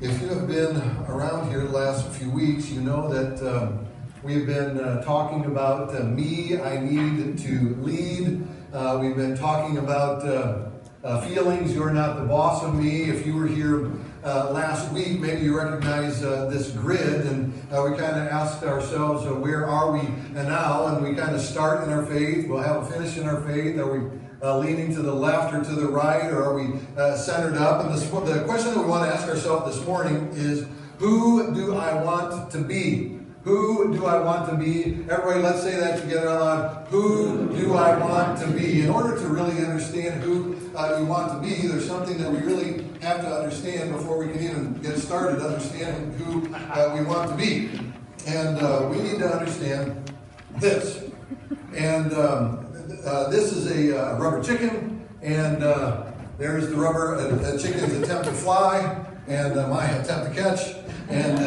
If you have been around here the last few weeks, you know that um, we've been uh, talking about uh, me, I need to lead. Uh, we've been talking about uh, uh, feelings, you're not the boss of me. If you were here uh, last week, maybe you recognize this grid, and we kind of asked ourselves, where are we now? And we kind of start in our faith, we'll have a finish in our faith. Are we uh, leaning to the left or to the right, or are we uh, centered up? And this, the question that we want to ask ourselves this morning is who do I want to be? Who do I want to be? Everybody, let's say that together out loud. Who do I want to be? In order to really understand who uh, we want to be, there's something that we really have to understand before we can even get started understanding who uh, we want to be. And uh, we need to understand this. And um, uh, this is a uh, rubber chicken, and uh, there's the rubber uh, chicken's attempt to fly, and uh, my attempt to catch, and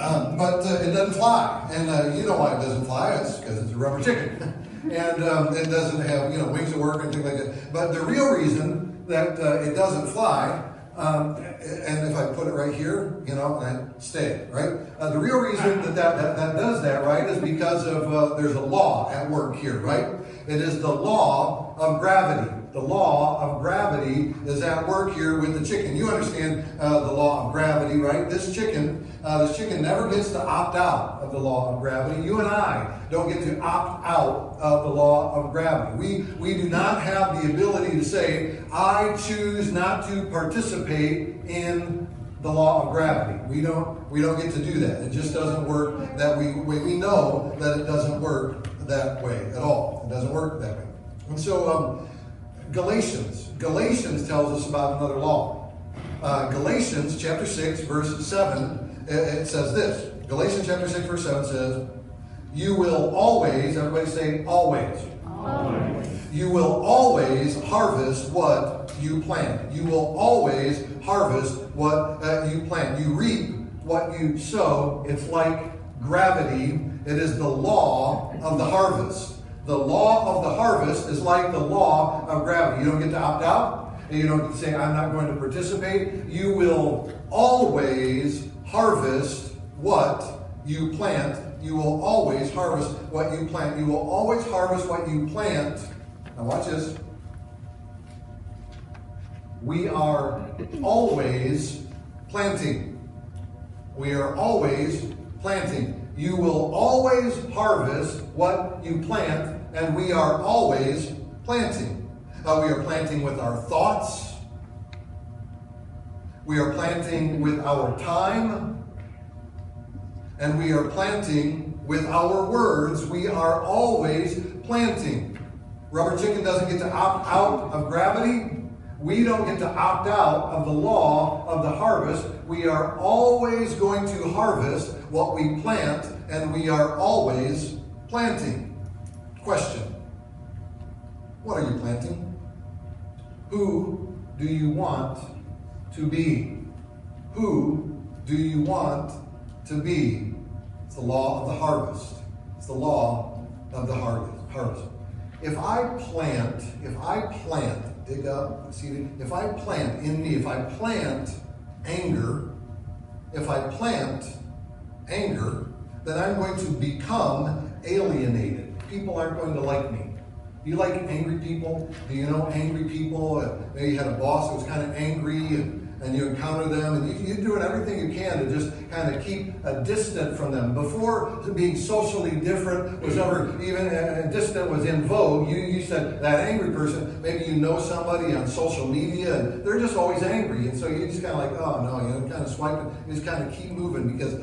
um, but it doesn't fly, and you know why it doesn't fly? It's because it's a rubber chicken, and um, it doesn't have you know wings that work and things like that. But the real reason that it doesn't fly um, and if I put it right here, you know, and stay, right? Uh, the real reason that that, that that, does that, right, is because of uh, there's a law at work here, right? It is the law of gravity. The law of gravity is at work here with the chicken. You understand uh, the law of gravity, right? This chicken, uh, this chicken never gets to opt out of the law of gravity. You and I don't get to opt out of the law of gravity. We we do not have the ability to say, I choose not to participate in the law of gravity. We don't we don't get to do that. It just doesn't work that we we, we know that it doesn't work that way at all. It doesn't work that way. And so, um, Galatians, Galatians tells us about another law. Uh, Galatians chapter 6, verse 7, it, it says this. Galatians chapter 6, verse 7 says, You will always, everybody say always. Always. You will always harvest what you plant. You will always harvest what uh, you plant. You reap what you sow. It's like gravity it is the law of the harvest. The law of the harvest is like the law of gravity. You don't get to opt out. You don't get to say, I'm not going to participate. You will always harvest what you plant. You will always harvest what you plant. You will always harvest what you plant. Now, watch this. We are always planting. We are always planting. You will always harvest what you plant, and we are always planting. Uh, we are planting with our thoughts. We are planting with our time. And we are planting with our words. We are always planting. Rubber chicken doesn't get to opt out of gravity. We don't get to opt out of the law of the harvest. We are always going to harvest what we plant, and we are always planting. Question What are you planting? Who do you want to be? Who do you want to be? It's the law of the harvest. It's the law of the harvest. If I plant, if I plant dig up, if I plant in me, if I plant anger, if I plant anger, then I'm going to become alienated. People aren't going to like me. Do you like angry people? Do you know angry people? Maybe you had a boss that was kind of angry and and you encounter them, and you, are doing everything you can to just kind of keep a distant from them. Before being socially different was ever even uh, distant was in vogue, you, you said that angry person, maybe you know somebody on social media, and they're just always angry. And so you just kind of like, oh no, you know, kind of swipe it, you just kind of keep moving because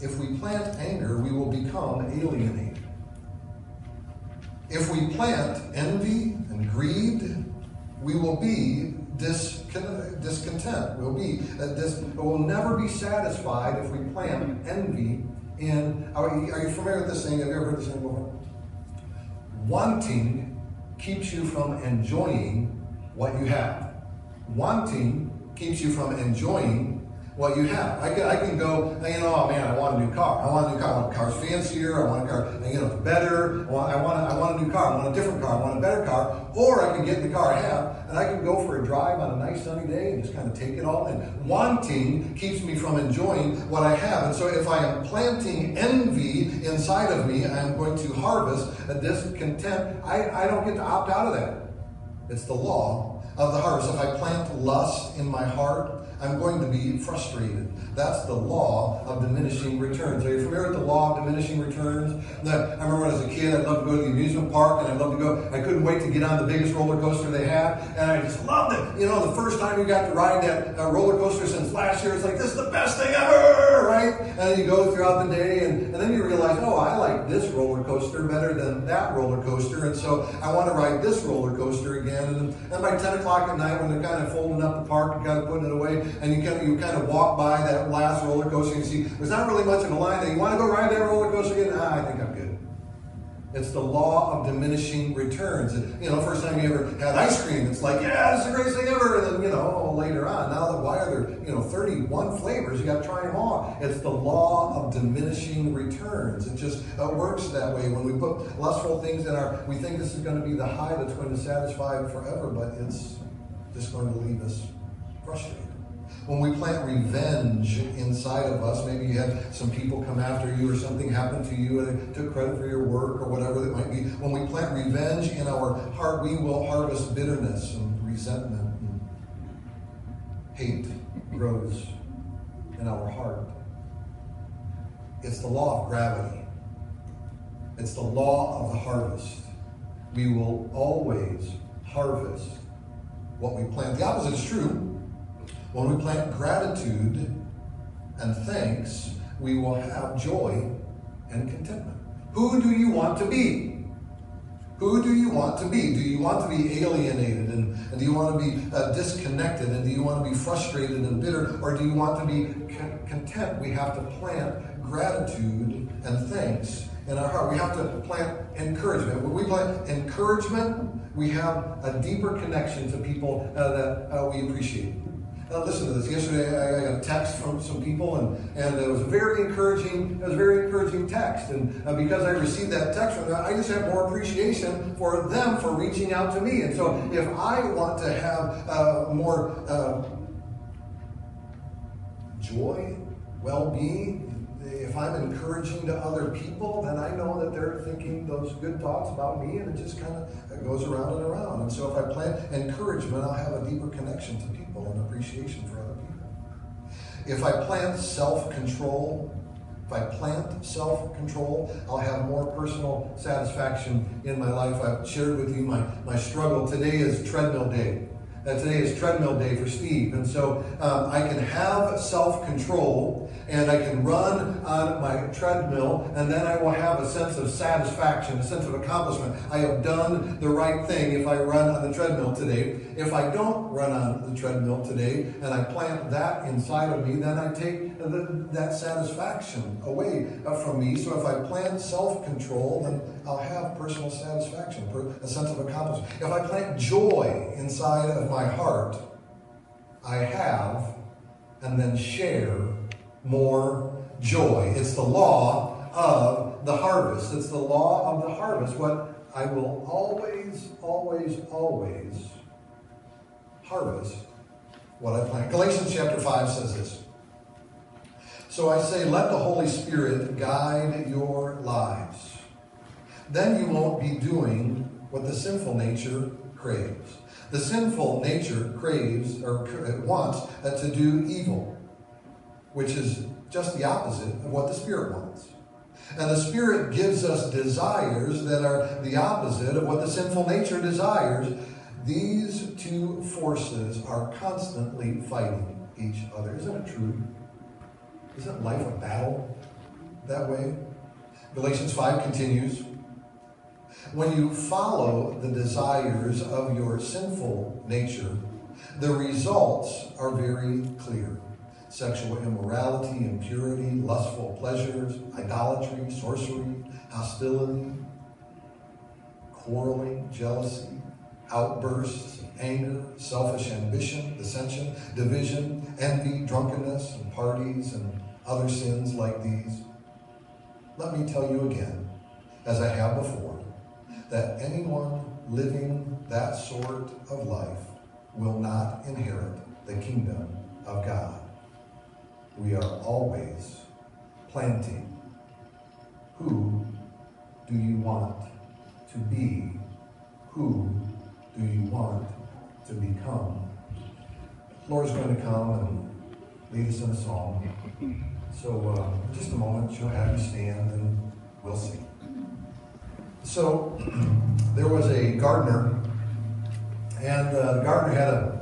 if we plant anger, we will become alienated. If we plant envy and greed, we will be discontent. We'll be uh, dis, we'll never be satisfied if we plant envy in. Are you, are you familiar with this thing? Have you ever heard this thing before? Wanting keeps you from enjoying what you have. Wanting keeps you from enjoying what you have. I can, I can go, you know, oh man, I want a new car. I want a new car. I want a car's fancier. I want a car, you know, better. I want, I want, a, I want a new car. I want a different car. I want a better car. Or I can get the car I have and I can go for a drive on a nice sunny day and just kind of take it all in. Wanting keeps me from enjoying what I have. And so if I am planting envy inside of me, I am going to harvest a discontent. I, I don't get to opt out of that. It's the law of the harvest. If I plant lust in my heart, I'm going to be frustrated. That's the law of diminishing returns. Are you familiar with the law of diminishing returns? I remember when I was a kid, I'd love to go to the amusement park and I'd love to go. I couldn't wait to get on the biggest roller coaster they had. And I just loved it. You know, the first time you got to ride that uh, roller coaster since last year, it's like, this is the best thing ever, right? And then you go throughout the day and, and then you realize, oh, I like this roller coaster better than that roller coaster. And so I want to ride this roller coaster again. And, and by 10 o'clock at night, when they're kind of folding up the park and kind of putting it away, and you kind of, you kind of walk by that last roller coaster and you see there's not really much of a line there. You want to go ride that roller coaster again? Ah, I think I'm good. It's the law of diminishing returns. And, you know, first time you ever had ice cream, it's like, yeah, it's the greatest thing ever. And then, you know, later on, now that why are there, you know, 31 flavors? You got to try them all. It's the law of diminishing returns. It just uh, works that way. When we put lustful things in our, we think this is going to be the high that's going to satisfy forever, but it's just going to leave us frustrated. When we plant revenge inside of us, maybe you had some people come after you or something happened to you and they took credit for your work or whatever it might be. When we plant revenge in our heart, we will harvest bitterness and resentment. And hate grows in our heart. It's the law of gravity. It's the law of the harvest. We will always harvest what we plant. The opposite is true. When we plant gratitude and thanks, we will have joy and contentment. Who do you want to be? Who do you want to be? Do you want to be alienated and, and do you want to be uh, disconnected and do you want to be frustrated and bitter or do you want to be con- content? We have to plant gratitude and thanks in our heart. We have to plant encouragement. When we plant encouragement, we have a deeper connection to people uh, that uh, we appreciate. Now listen to this. Yesterday, I got a text from some people, and, and it was a very encouraging. It was a very encouraging text, and uh, because I received that text from them, I just have more appreciation for them for reaching out to me. And so, if I want to have uh, more uh, joy, well-being, if I'm encouraging to other people, then I know that they're thinking those good thoughts about me, and it just kind of goes around and around. And so, if I plant encouragement, I'll have a deeper connection to people and appreciation for other people. If I plant self control, if I plant self control, I'll have more personal satisfaction in my life. I've shared with you my, my struggle. Today is treadmill day. Uh, today is treadmill day for Steve. And so um, I can have self control and I can run on my treadmill, and then I will have a sense of satisfaction, a sense of accomplishment. I have done the right thing if I run on the treadmill today. If I don't run on the treadmill today and I plant that inside of me, then I take the, that satisfaction away uh, from me. So if I plant self control, then I'll have personal satisfaction, a sense of accomplishment. If I plant joy inside of my heart, I have and then share more joy. It's the law of the harvest. It's the law of the harvest. What I will always, always, always harvest what I plant. Galatians chapter 5 says this. So I say, let the Holy Spirit guide your lives. Then you won't be doing what the sinful nature craves. The sinful nature craves or wants to do evil which is just the opposite of what the Spirit wants. And the Spirit gives us desires that are the opposite of what the sinful nature desires. These two forces are constantly fighting each other. Isn't it true? Isn't life a battle that way? Galatians 5 continues When you follow the desires of your sinful nature, the results are very clear sexual immorality, impurity, lustful pleasures, idolatry, sorcery, hostility, quarreling, jealousy, outbursts, of anger, selfish ambition, dissension, division, envy, drunkenness, and parties, and other sins like these. Let me tell you again, as I have before, that anyone living that sort of life will not inherit the kingdom of God. We are always planting. Who do you want to be? Who do you want to become? Laura's going to come and lead us in a song. So, uh, just a moment, she'll have you stand and we'll sing. So, there was a gardener, and uh, the gardener had a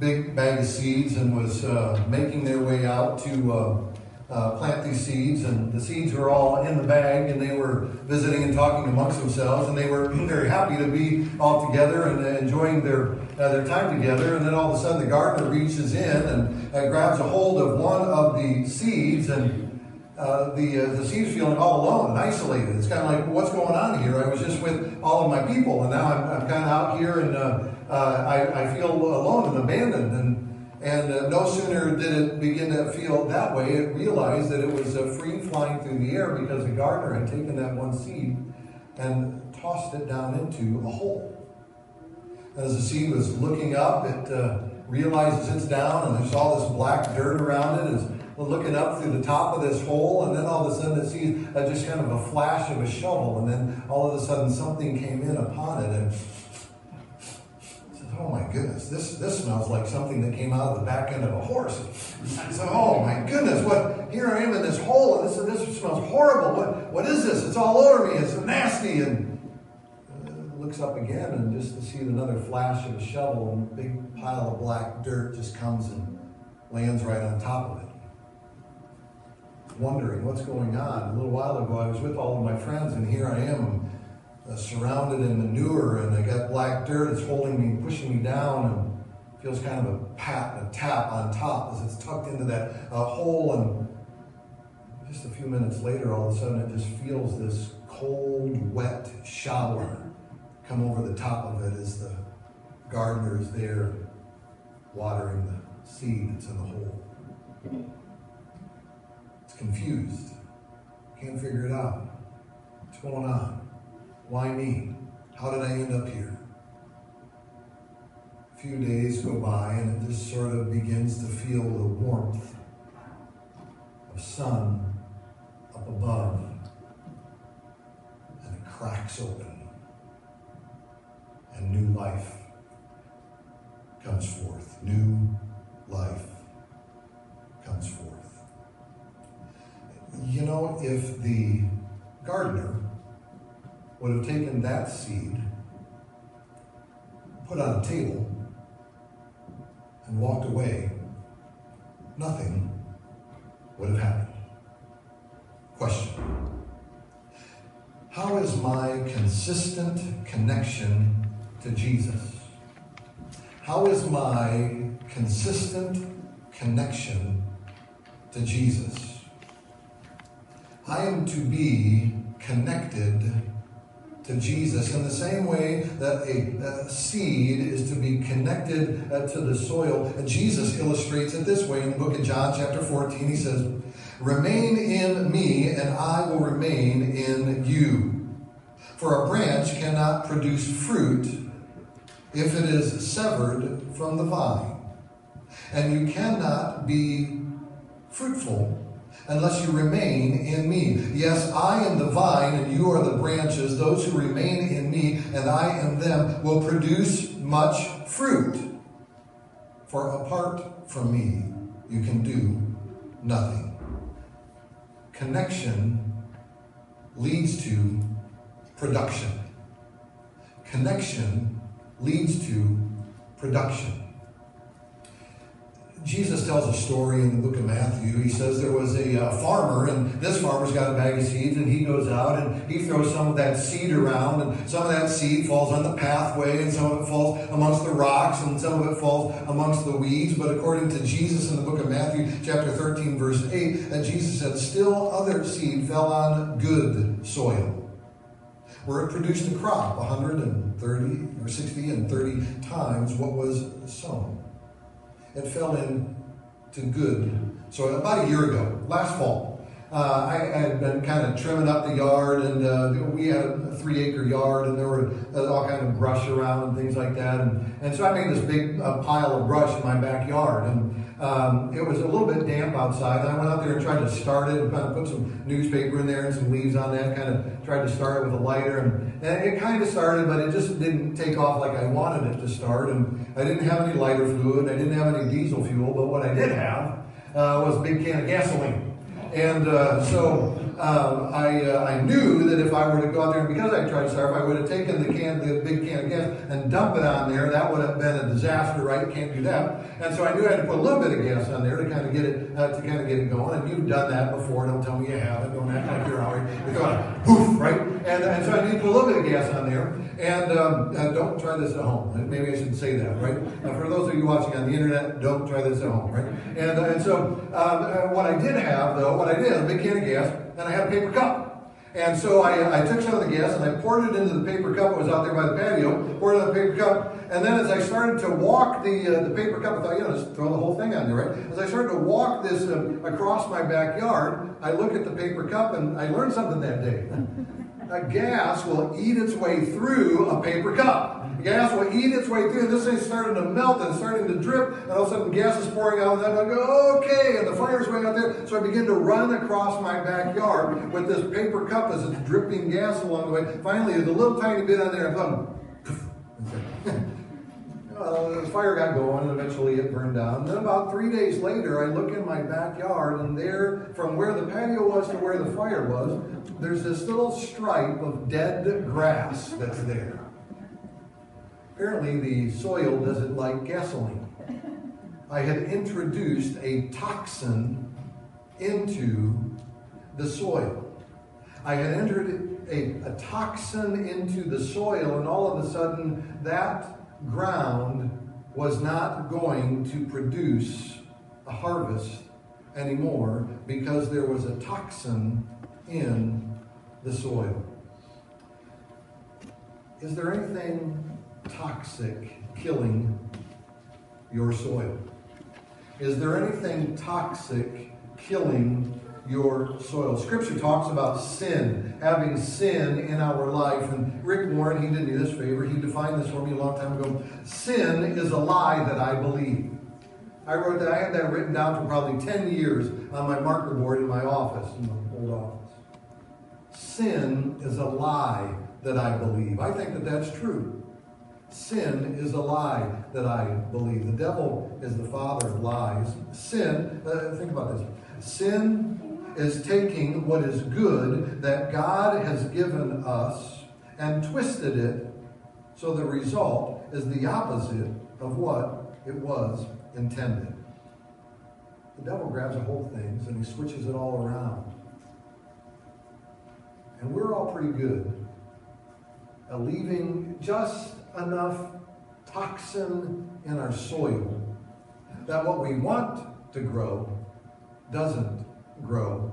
big bag of seeds and was uh, making their way out to uh, uh, plant these seeds, and the seeds were all in the bag, and they were visiting and talking amongst themselves, and they were very happy to be all together and enjoying their uh, their time together. And then all of a sudden, the gardener reaches in and uh, grabs a hold of one of the seeds, and uh, the uh, the seed's feeling all alone and isolated. It's kind of like, what's going on here? I was just with all of my people, and now I'm, I'm kind of out here, and uh, I, I feel alone and abandoned. And and uh, no sooner did it begin to feel that way, it realized that it was uh, free flying through the air because the gardener had taken that one seed and tossed it down into a hole. As the seed was looking up, it uh, realizes it's down, and there's all this black dirt around it. It's looking up through the top of this hole, and then all of a sudden it sees uh, just kind of a flash of a shovel, and then all of a sudden something came in upon it, and oh my goodness, this, this smells like something that came out of the back end of a horse. I said, oh my goodness, what, here I am in this hole, and this, this smells horrible. What, what is this? It's all over me. It's nasty. And uh, looks up again and just to see another flash of a shovel and a big pile of black dirt just comes and lands right on top of it. Wondering what's going on. A little while ago, I was with all of my friends, and here I am uh, surrounded in manure, and I got black dirt. It's holding me, pushing me down, and feels kind of a pat a tap on top as it's tucked into that uh, hole. And just a few minutes later, all of a sudden, it just feels this cold, wet shower come over the top of it as the gardener is there watering the seed that's in the hole. It's confused. Can't figure it out. What's going on? Why me? How did I end up here? A few days go by and it just sort of begins to feel the warmth of sun up above and it cracks open and new life comes forth. New life comes forth. You know, if the gardener would have taken that seed, put on a table, and walked away, nothing would have happened. Question How is my consistent connection to Jesus? How is my consistent connection to Jesus? I am to be connected to Jesus in the same way that a, a seed is to be connected uh, to the soil. Jesus illustrates it this way in the book of John, chapter 14. He says, Remain in me, and I will remain in you. For a branch cannot produce fruit if it is severed from the vine. And you cannot be fruitful unless you remain in me. Yes, I am the vine and you are the branches. Those who remain in me and I in them will produce much fruit. For apart from me, you can do nothing. Connection leads to production. Connection leads to production. Jesus tells a story in the book of Matthew. He says there was a uh, farmer, and this farmer's got a bag of seeds, and he goes out and he throws some of that seed around, and some of that seed falls on the pathway, and some of it falls amongst the rocks, and some of it falls amongst the weeds. But according to Jesus in the book of Matthew, chapter 13, verse 8, that Jesus said, Still other seed fell on good soil. where it produced a crop 130 or 60 and 30 times what was sown. It fell into good. So about a year ago, last fall, uh, I, had been kind of trimming up the yard, and uh, we had a three acre yard, and there were uh, all kind of brush around and things like that. And, and so I made this big uh, pile of brush in my backyard, and um, it was a little bit damp outside. I went out there and tried to start it, and kind of put some newspaper in there and some leaves on that. Kind of tried to start it with a lighter, and, and it kind of started, but it just didn't take off like I wanted it to start. And I didn't have any lighter fluid, I didn't have any diesel fuel, but what I did have uh, was a big can of gasoline. And uh, so um, I, uh, I knew that if I were to go out there, and because I tried to start, I would have taken the can, the big can of gas, and dump it on there. That would have been a disaster, right? Can't do that. And so I knew I had to put a little bit of gas on there to kind of get it uh, to kind of get it going. And you've done that before. Don't tell me you haven't. Don't act like you're already. You're going poof, right? And, and so I need to put a little bit of gas on there. And um, uh, don't try this at home. Maybe I shouldn't say that, right? for those of you watching on the internet, don't try this at home, right? And, uh, and so um, uh, what I did have, though, what I did, a big can of gas, and I had a paper cup. And so I, I took some of the gas and I poured it into the paper cup that was out there by the patio, poured it in the paper cup, and then as I started to walk the uh, the paper cup, I thought, you know, just throw the whole thing on there, right? As I started to walk this uh, across my backyard, I look at the paper cup and I learned something that day. a gas will eat its way through a paper cup. Gas will eat its way through, and this thing's starting to melt and starting to drip, and all of a sudden gas is pouring out, of that, and I go, okay, and the fire's going out there. So I begin to run across my backyard with this paper cup as it's dripping gas along the way. Finally, there's a little tiny bit on there, and boom. Uh, the fire got going, and eventually it burned down. Then about three days later, I look in my backyard, and there, from where the patio was to where the fire was, there's this little stripe of dead grass that's there. Apparently, the soil doesn't like gasoline. I had introduced a toxin into the soil. I had entered a, a toxin into the soil, and all of a sudden, that ground was not going to produce a harvest anymore because there was a toxin in the soil. Is there anything toxic killing your soil? Is there anything toxic killing your soil. Scripture talks about sin, having sin in our life. And Rick Warren, he did me this favor. He defined this for me a long time ago. Sin is a lie that I believe. I wrote that, I had that written down for probably 10 years on my marker board in my office, in my old office. Sin is a lie that I believe. I think that that's true. Sin is a lie that I believe. The devil is the father of lies. Sin, uh, think about this. Sin is taking what is good that God has given us and twisted it so the result is the opposite of what it was intended. The devil grabs a hold of things and he switches it all around. And we're all pretty good at leaving just enough toxin in our soil that what we want to grow doesn't grow.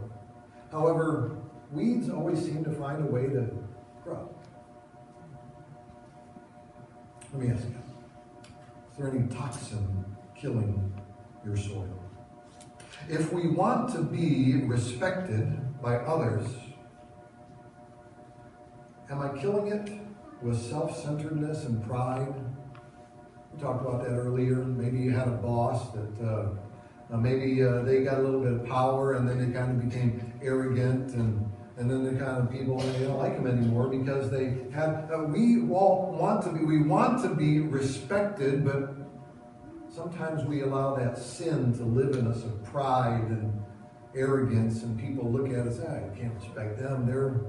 However, weeds always seem to find a way to grow. Let me ask you is there any toxin killing your soil? If we want to be respected by others, am I killing it with self centeredness and pride? We talked about that earlier. Maybe you had a boss that. Uh, uh, maybe uh, they got a little bit of power and then they kind of became arrogant and and then the kind of people they don't like them anymore because they have uh, we all want to be we want to be respected but sometimes we allow that sin to live in us of pride and arrogance and people look at us ah, I can't respect them they're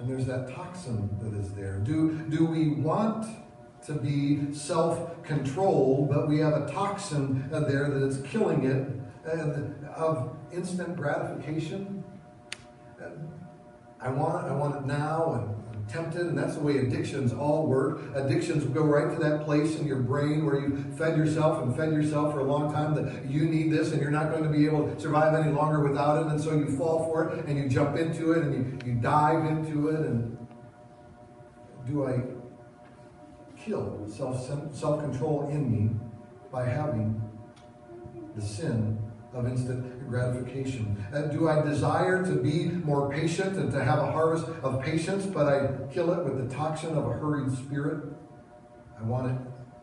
and there's that toxin that is there do do we want to be self controlled, but we have a toxin there that is killing it uh, of instant gratification. I want it, I want it now, and tempted, and that's the way addictions all work. Addictions go right to that place in your brain where you fed yourself and fed yourself for a long time that you need this and you're not going to be able to survive any longer without it, and so you fall for it and you jump into it and you, you dive into it and do I kill self self control in me by having the sin of instant gratification? Uh, do I desire to be more patient and to have a harvest of patience, but I kill it with the toxin of a hurried spirit? I want it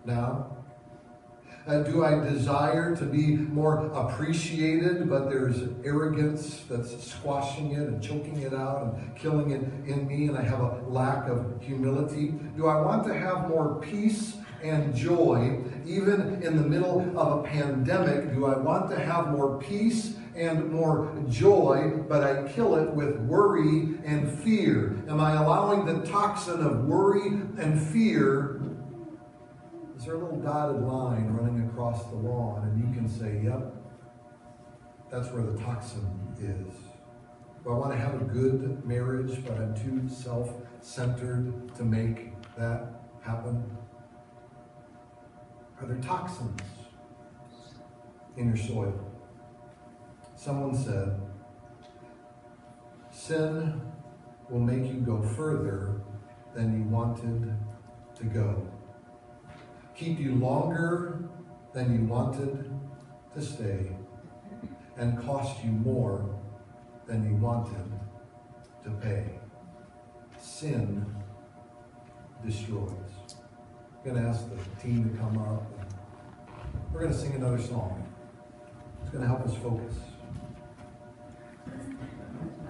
now. Uh, do I desire to be more appreciated, but there's arrogance that's squashing it and choking it out and killing it in me, and I have a lack of humility? Do I want to have more peace and joy, even in the middle of a pandemic? Do I want to have more peace and more joy, but I kill it with worry and fear? Am I allowing the toxin of worry and fear is there a little dotted line running across the lawn? And you can say, yep, that's where the toxin is. Do I want to have a good marriage, but I'm too self centered to make that happen? Are there toxins in your soil? Someone said, Sin will make you go further than you wanted to go keep you longer than you wanted to stay, and cost you more than you wanted to pay. Sin destroys. I'm going to ask the team to come up. We're going to sing another song. It's going to help us focus.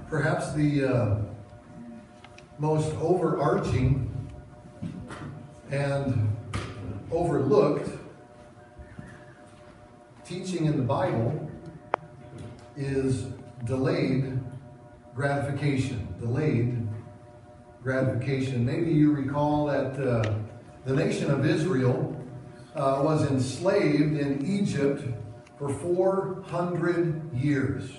Perhaps the uh, most overarching and overlooked teaching in the Bible is delayed gratification. Delayed gratification. Maybe you recall that uh, the nation of Israel uh, was enslaved in Egypt for 400 years.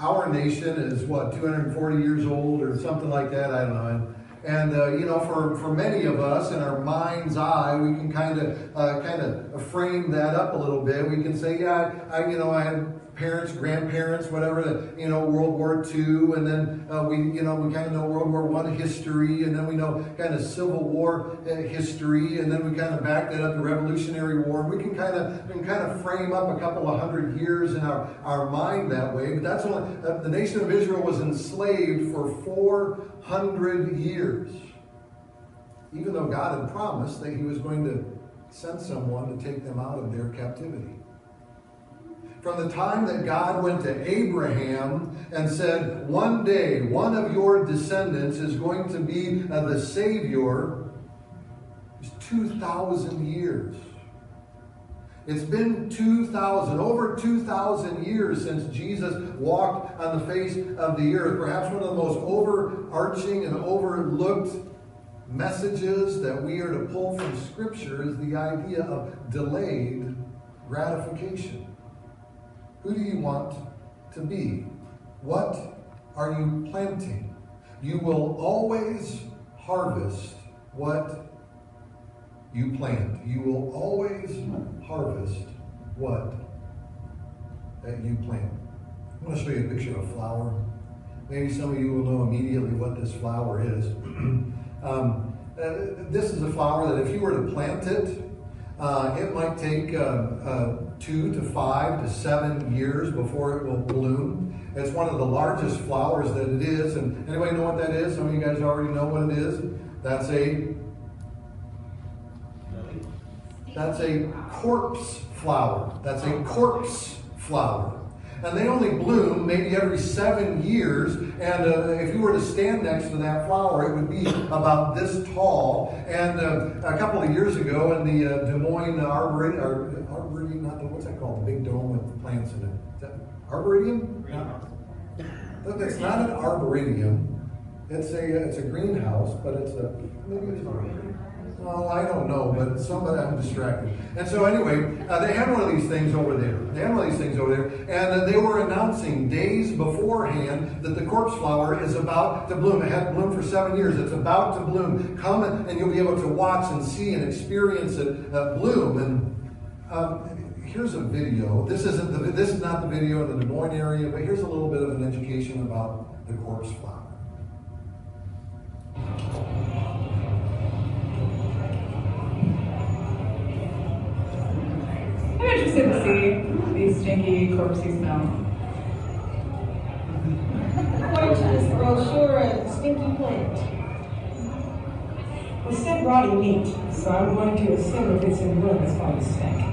Our nation is what, 240 years old or something like that? I don't know. And uh, you know, for, for many of us, in our mind's eye, we can kind of uh, kind of frame that up a little bit. We can say, yeah, I, you know, I had parents, grandparents, whatever, you know, World War II, and then uh, we, you know, we kind of know World War One history, and then we know kind of Civil War uh, history, and then we kind of back that up to Revolutionary War. We can kind of can kind of frame up a couple of hundred years in our, our mind that way. But that's only uh, the nation of Israel was enslaved for 400 years, even though God had promised that He was going to send someone to take them out of their captivity from the time that God went to Abraham and said, One day, one of your descendants is going to be uh, the Savior, is 2,000 years. It's been 2,000, over 2,000 years since Jesus walked on the face of the earth. Perhaps one of the most overarching and overlooked messages that we are to pull from Scripture is the idea of delayed gratification. Who do you want to be? What are you planting? You will always harvest what you plant. You will always harvest what that you plant. I'm going to show you a picture of a flower. Maybe some of you will know immediately what this flower is. um, uh, this is a flower that if you were to plant it, uh, it might take uh, uh, two to five to seven years before it will bloom. It's one of the largest flowers that it is. And anybody know what that is? Some of you guys already know what it is. That's a that's a corpse flower. That's a corpse flower and they only bloom maybe every seven years. And uh, if you were to stand next to that flower, it would be about this tall. And uh, a couple of years ago, in the uh, Des Moines Arboretum, or, not the, what's that called? The big dome with the plants in it. Is that Arboretum? No. It's not an arboretum. It's a it's a greenhouse, but it's a maybe it's an well, I don't know, but somebody I'm distracted. And so anyway, uh, they had one of these things over there. They had one of these things over there, and uh, they were announcing days beforehand that the corpse flower is about to bloom. It had bloomed for seven years. It's about to bloom. Come and, and you'll be able to watch and see and experience it uh, bloom. And um, here's a video. This isn't the, this is not the video in the Des Moines area, but here's a little bit of an education about the corpse flower. I'm interested to see these stinky corpsey smell. According to this brochure stinky plant. Well, said rotting meat, so I'm going to assume if it's in room, it's probably stinky.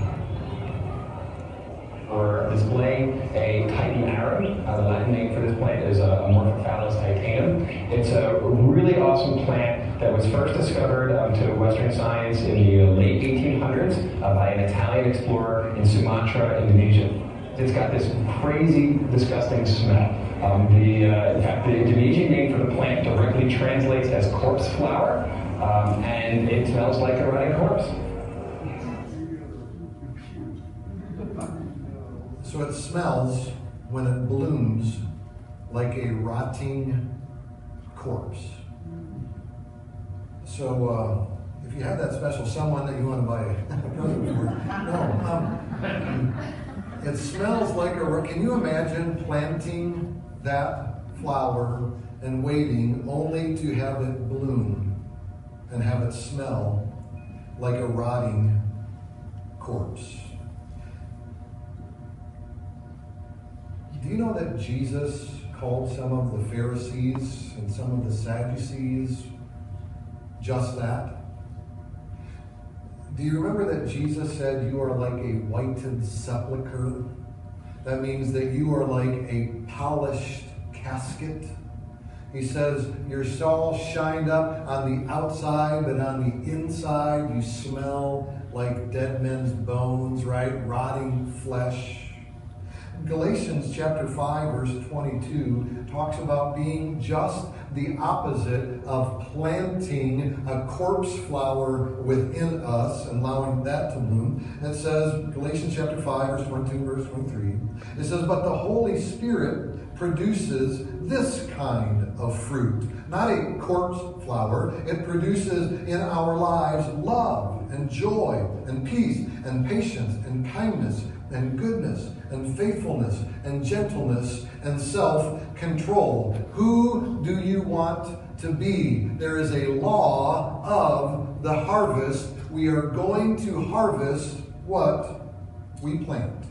For display, a Titan arum, uh, the Latin name for this plant is uh, Amorphophallus titanum. It's a really awesome plant that was first discovered um, to Western science in the late 1800s uh, by an Italian explorer in Sumatra, Indonesia. It's got this crazy, disgusting smell. Um, the, uh, in fact, the Indonesian name for the plant directly translates as corpse flower, um, and it smells like a rotting corpse. So it smells when it blooms like a rotting corpse. So uh, if you have that special someone that you want to buy a present for, no. Um, it smells like a. Can you imagine planting that flower and waiting only to have it bloom and have it smell like a rotting corpse? Do you know that Jesus called some of the Pharisees and some of the Sadducees just that? Do you remember that Jesus said you are like a whited sepulchre? That means that you are like a polished casket. He says Your soul shined up on the outside, but on the inside you smell like dead men's bones, right? Rotting flesh. Galatians chapter 5, verse 22 talks about being just the opposite of planting a corpse flower within us and allowing that to bloom. It says, Galatians chapter 5, verse 22, verse 23, it says, But the Holy Spirit produces this kind of fruit. Not a corpse flower. It produces in our lives love and joy and peace and patience and kindness and goodness and faithfulness and gentleness and self control. Who do you want to be? There is a law of the harvest. We are going to harvest what we plant.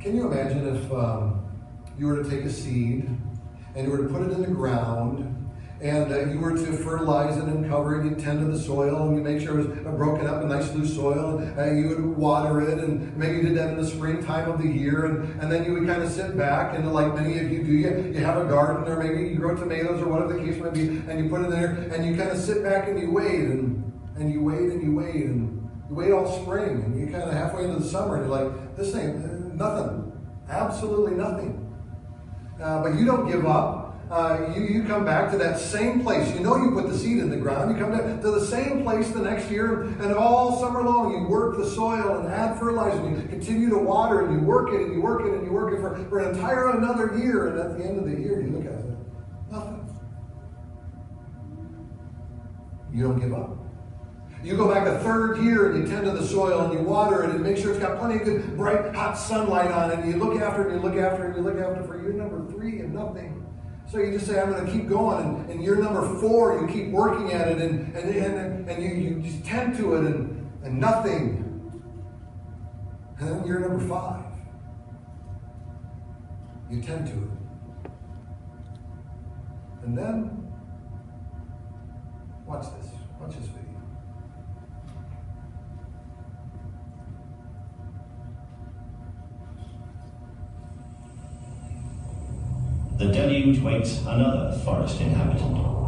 Can you imagine if um, you were to take a seed and you were to put it in the ground and uh, you were to fertilize it and cover it, you tend to the soil, and you make sure it was broken up in nice loose soil, and uh, you would water it, and maybe you did that in the springtime of the year, and, and then you would kind of sit back, and like many of you do, you, you have a garden, or maybe you grow tomatoes, or whatever the case might be, and you put it in there, and you kind of sit back and you wait, and, and you wait and you wait, and you wait all spring, and you kind of halfway into the summer, and you're like, this ain't nothing, absolutely nothing. Uh, but you don't give up uh, you, you come back to that same place. You know you put the seed in the ground. You come to the same place the next year, and all summer long you work the soil and add fertilizer, and you continue to water, and you work it, and you work it, and you work it for, for an entire another year. And at the end of the year, you look at it, nothing. You don't give up. You go back a third year and you tend to the soil and you water it and make sure it's got plenty of good, bright, hot sunlight on it. And you look after it and you look after it and you look after it for year number three and nothing. So you just say, I'm going to keep going. And, and year number four, you keep working at it and, and, and, and you, you just tend to it and, and nothing. And then year number five, you tend to it. And then, watch this. Waits another forest inhabitant.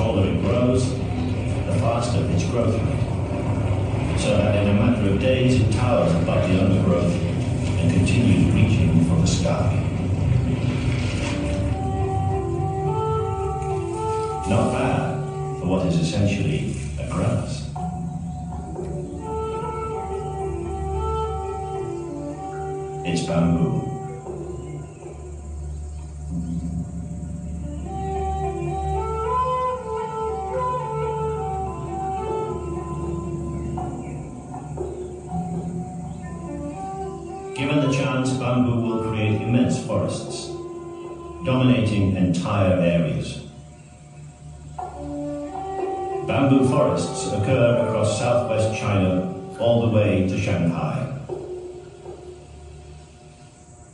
taller it grows, the faster its growth rate. So that in a matter of days it towers above the undergrowth and continues reaching for the sky. Not bad for what is essentially a grass. It's bamboo. Dominating entire areas. Bamboo forests occur across southwest China all the way to Shanghai.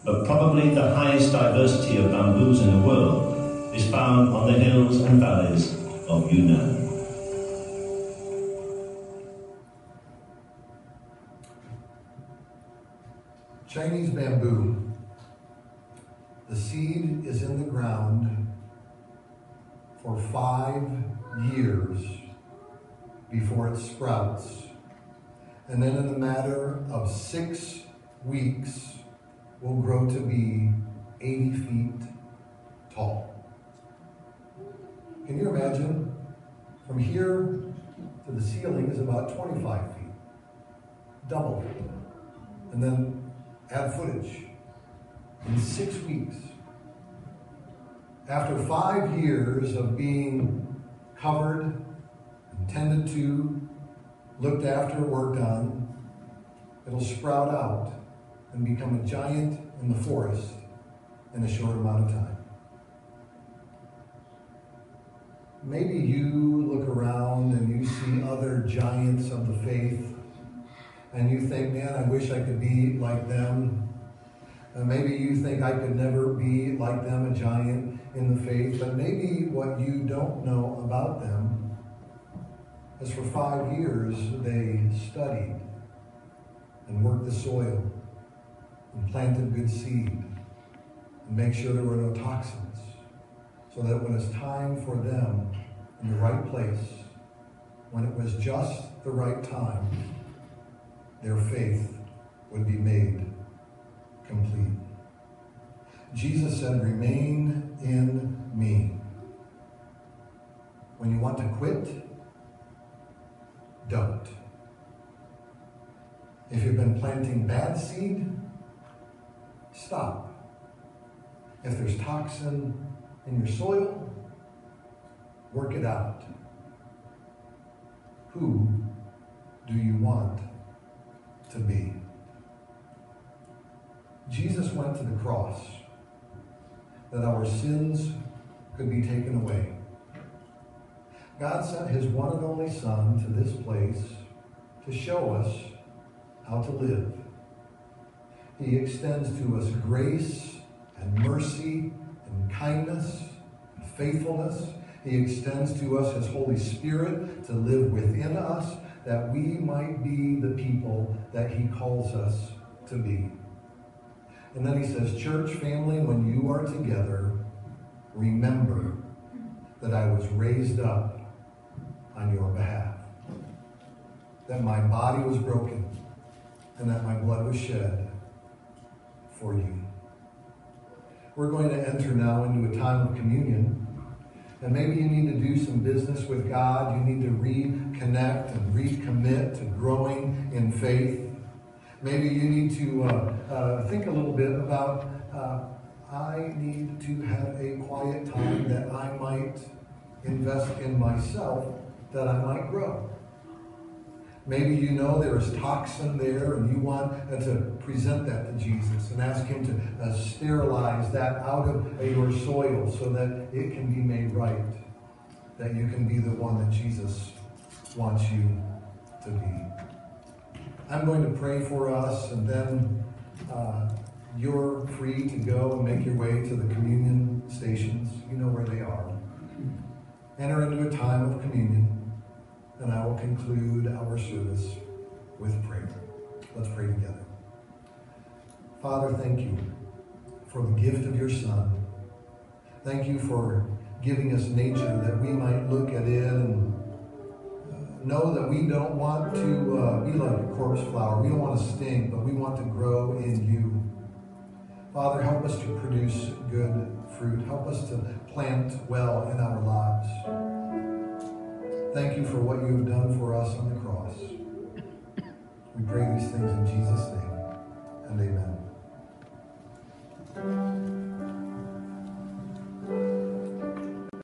But probably the highest diversity of bamboos in the world is found on the hills and valleys of Yunnan. Chinese bamboo. The seed is in the ground for five years before it sprouts. And then, in the matter of six weeks, will grow to be 80 feet tall. Can you imagine? From here to the ceiling is about 25 feet, double. And then add footage in six weeks. After five years of being covered, tended to, looked after, worked on, it'll sprout out and become a giant in the forest in a short amount of time. Maybe you look around and you see other giants of the faith and you think, man, I wish I could be like them. Uh, maybe you think I could never be like them, a giant in the faith. But maybe what you don't know about them is for five years they studied and worked the soil and planted good seed and make sure there were no toxins so that when it's time for them in the right place, when it was just the right time, their faith would be made complete. Jesus said, Remain in me. When you want to quit, don't. If you've been planting bad seed, stop. If there's toxin in your soil, work it out. Who do you want to be? Jesus went to the cross that our sins could be taken away. God sent his one and only Son to this place to show us how to live. He extends to us grace and mercy and kindness and faithfulness. He extends to us his Holy Spirit to live within us that we might be the people that he calls us to be. And then he says, Church family, when you are together, remember that I was raised up on your behalf, that my body was broken, and that my blood was shed for you. We're going to enter now into a time of communion. And maybe you need to do some business with God. You need to reconnect and recommit to growing in faith. Maybe you need to uh, uh, think a little bit about uh, I need to have a quiet time that I might invest in myself, that I might grow. Maybe you know there is toxin there and you want uh, to present that to Jesus and ask Him to uh, sterilize that out of uh, your soil so that it can be made right, that you can be the one that Jesus wants you to be. I'm going to pray for us and then uh, you're free to go and make your way to the communion stations. You know where they are. Enter into a time of communion and I will conclude our service with prayer. Let's pray together. Father, thank you for the gift of your Son. Thank you for giving us nature that we might look at it and know that we don't want to uh, be like a corpse flower. We don't want to sting, but we want to grow in you. Father, help us to produce good fruit. Help us to plant well in our lives. Thank you for what you have done for us on the cross. We pray these things in Jesus' name and amen.